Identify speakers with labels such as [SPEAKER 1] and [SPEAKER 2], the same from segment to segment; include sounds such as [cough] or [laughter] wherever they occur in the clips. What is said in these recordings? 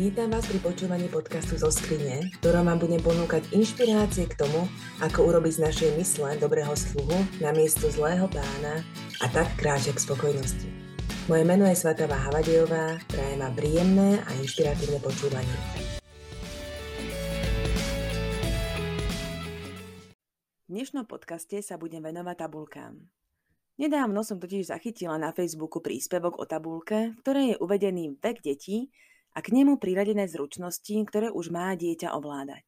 [SPEAKER 1] Vítam vás pri počúvaní podcastu zo skrine, ktorom vám budem ponúkať inšpirácie k tomu, ako urobiť z našej mysle dobrého sluhu na miesto zlého pána a tak kráčať k spokojnosti. Moje meno je Svatava Havadejová, prajem vám príjemné a inšpiratívne počúvanie.
[SPEAKER 2] V dnešnom podcaste sa budem venovať tabulkám. Nedávno som totiž zachytila na Facebooku príspevok o tabulke, v je uvedený vek detí a k nemu priradené zručnosti, ktoré už má dieťa ovládať.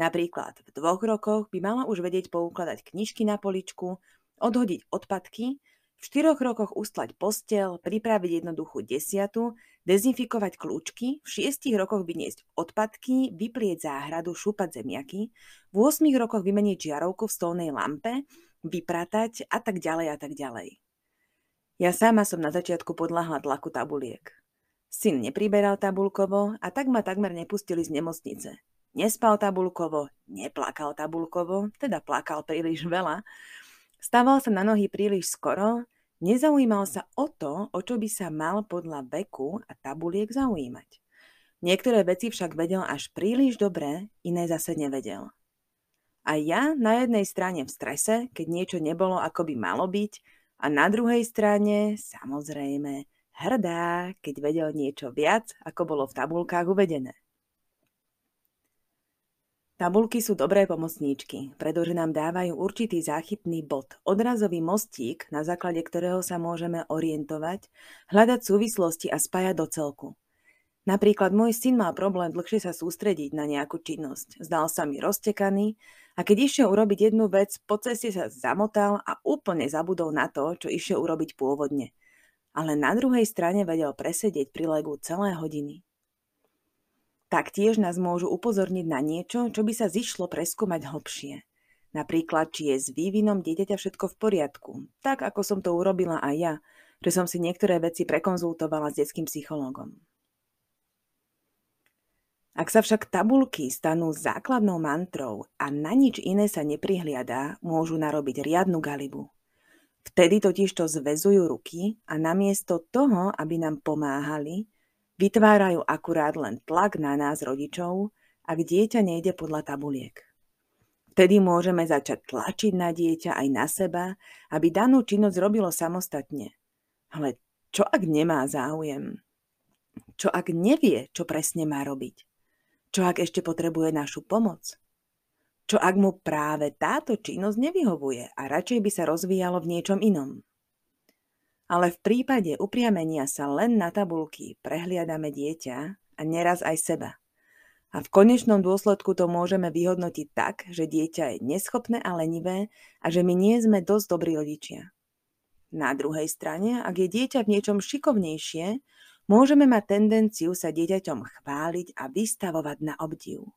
[SPEAKER 2] Napríklad v dvoch rokoch by malo už vedieť poukladať knižky na poličku, odhodiť odpadky, v štyroch rokoch ustlať postel, pripraviť jednoduchú desiatu, dezinfikovať kľúčky, v šiestich rokoch vyniesť odpadky, vyplieť záhradu, šúpať zemiaky, v 8 rokoch vymeniť žiarovku v stolnej lampe, vypratať a tak ďalej a tak ďalej. Ja sama som na začiatku podľahla tlaku tabuliek. Syn nepriberal tabulkovo a tak ma takmer nepustili z nemocnice. Nespal tabulkovo, neplakal tabulkovo, teda plakal príliš [laughs] veľa. Stával sa na nohy príliš skoro, nezaujímal sa o to, o čo by sa mal podľa veku a tabuliek zaujímať. Niektoré veci však vedel až príliš dobre, iné zase nevedel. A ja na jednej strane v strese, keď niečo nebolo ako by malo byť, a na druhej strane, samozrejme, hrdá, keď vedel niečo viac, ako bolo v tabulkách uvedené. Tabulky sú dobré pomocníčky, pretože nám dávajú určitý záchytný bod, odrazový mostík, na základe ktorého sa môžeme orientovať, hľadať súvislosti a spájať do celku. Napríklad môj syn mal problém dlhšie sa sústrediť na nejakú činnosť. Zdal sa mi roztekaný a keď išiel urobiť jednu vec, po ceste sa zamotal a úplne zabudol na to, čo išiel urobiť pôvodne – ale na druhej strane vedel presedieť pri legu celé hodiny. Taktiež nás môžu upozorniť na niečo, čo by sa zišlo preskúmať hlbšie. Napríklad, či je s vývinom dieťaťa všetko v poriadku, tak ako som to urobila aj ja, že som si niektoré veci prekonzultovala s detským psychológom. Ak sa však tabulky stanú základnou mantrou a na nič iné sa neprihliadá, môžu narobiť riadnu galibu. Vtedy totiž to zvezujú ruky a namiesto toho, aby nám pomáhali, vytvárajú akurát len tlak na nás rodičov, ak dieťa nejde podľa tabuliek. Vtedy môžeme začať tlačiť na dieťa aj na seba, aby danú činnosť robilo samostatne. Ale čo ak nemá záujem? Čo ak nevie, čo presne má robiť? Čo ak ešte potrebuje našu pomoc? Čo ak mu práve táto činnosť nevyhovuje a radšej by sa rozvíjalo v niečom inom? Ale v prípade upriamenia sa len na tabulky prehliadame dieťa a neraz aj seba. A v konečnom dôsledku to môžeme vyhodnotiť tak, že dieťa je neschopné a lenivé a že my nie sme dosť dobrí rodičia. Na druhej strane, ak je dieťa v niečom šikovnejšie, môžeme mať tendenciu sa dieťaťom chváliť a vystavovať na obdiv.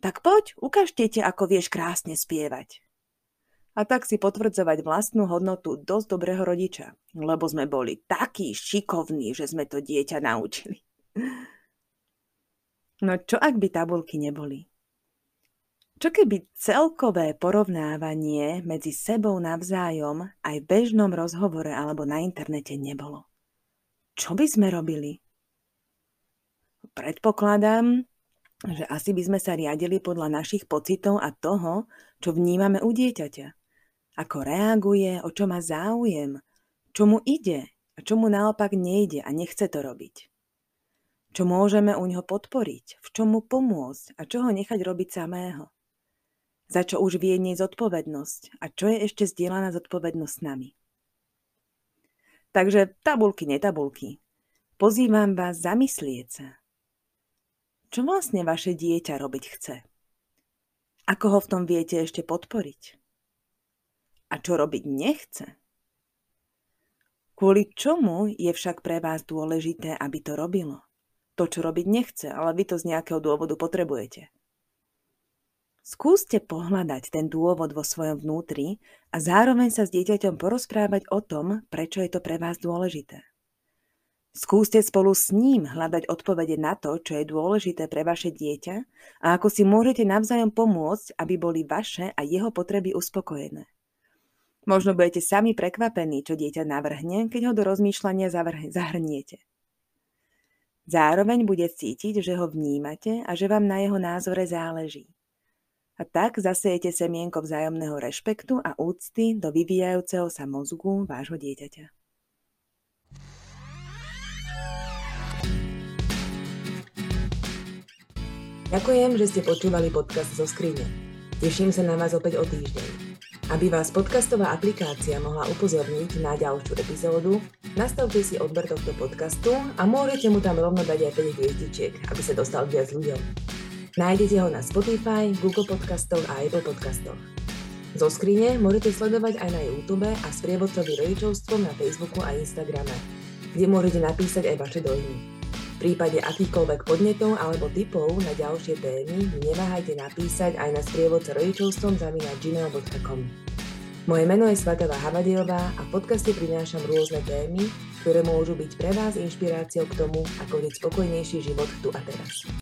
[SPEAKER 2] Tak poď, ukážte ti, ako vieš krásne spievať. A tak si potvrdzovať vlastnú hodnotu dosť dobrého rodiča, lebo sme boli takí šikovní, že sme to dieťa naučili. No čo ak by tabulky neboli? Čo keby celkové porovnávanie medzi sebou navzájom aj v bežnom rozhovore alebo na internete nebolo? Čo by sme robili? Predpokladám, že asi by sme sa riadili podľa našich pocitov a toho, čo vnímame u dieťaťa. Ako reaguje, o čo má záujem, čo mu ide a čo mu naopak nejde a nechce to robiť. Čo môžeme u neho podporiť, v čom mu pomôcť a čo ho nechať robiť samého. Za čo už vie nie zodpovednosť a čo je ešte zdieľaná zodpovednosť s nami. Takže tabulky, netabulky. Pozývam vás zamyslieť sa, čo vlastne vaše dieťa robiť chce? Ako ho v tom viete ešte podporiť? A čo robiť nechce? Kvôli čomu je však pre vás dôležité, aby to robilo? To, čo robiť nechce, ale vy to z nejakého dôvodu potrebujete. Skúste pohľadať ten dôvod vo svojom vnútri a zároveň sa s dieťaťom porozprávať o tom, prečo je to pre vás dôležité. Skúste spolu s ním hľadať odpovede na to, čo je dôležité pre vaše dieťa a ako si môžete navzájom pomôcť, aby boli vaše a jeho potreby uspokojené. Možno budete sami prekvapení, čo dieťa navrhne, keď ho do rozmýšľania zahrniete. Zároveň bude cítiť, že ho vnímate a že vám na jeho názore záleží. A tak zasejete semienko vzájomného rešpektu a úcty do vyvíjajúceho sa mozgu vášho dieťaťa.
[SPEAKER 1] Ďakujem, že ste počúvali podcast zo skrine. Teším sa na vás opäť o týždeň. Aby vás podcastová aplikácia mohla upozorniť na ďalšiu epizódu, nastavte si odber tohto podcastu a môžete mu tam rovno dať aj 5 hviezdičiek, aby sa dostal viac ľuďom. Nájdete ho na Spotify, Google Podcastoch a Apple Podcastoch. Zo skrine môžete sledovať aj na YouTube a sprievodcovi rodičovstvom na Facebooku a Instagrame, kde môžete napísať aj vaše dojmy. Prípade akýchkoľvek podnetov alebo typov na ďalšie témy neváhajte napísať aj na sprievodca rodičovstvom zavinať gmail.com. Moje meno je Svatava Havadiová a v podcaste prinášam rôzne témy, ktoré môžu byť pre vás inšpiráciou k tomu, ako žiť spokojnejší život tu a teraz.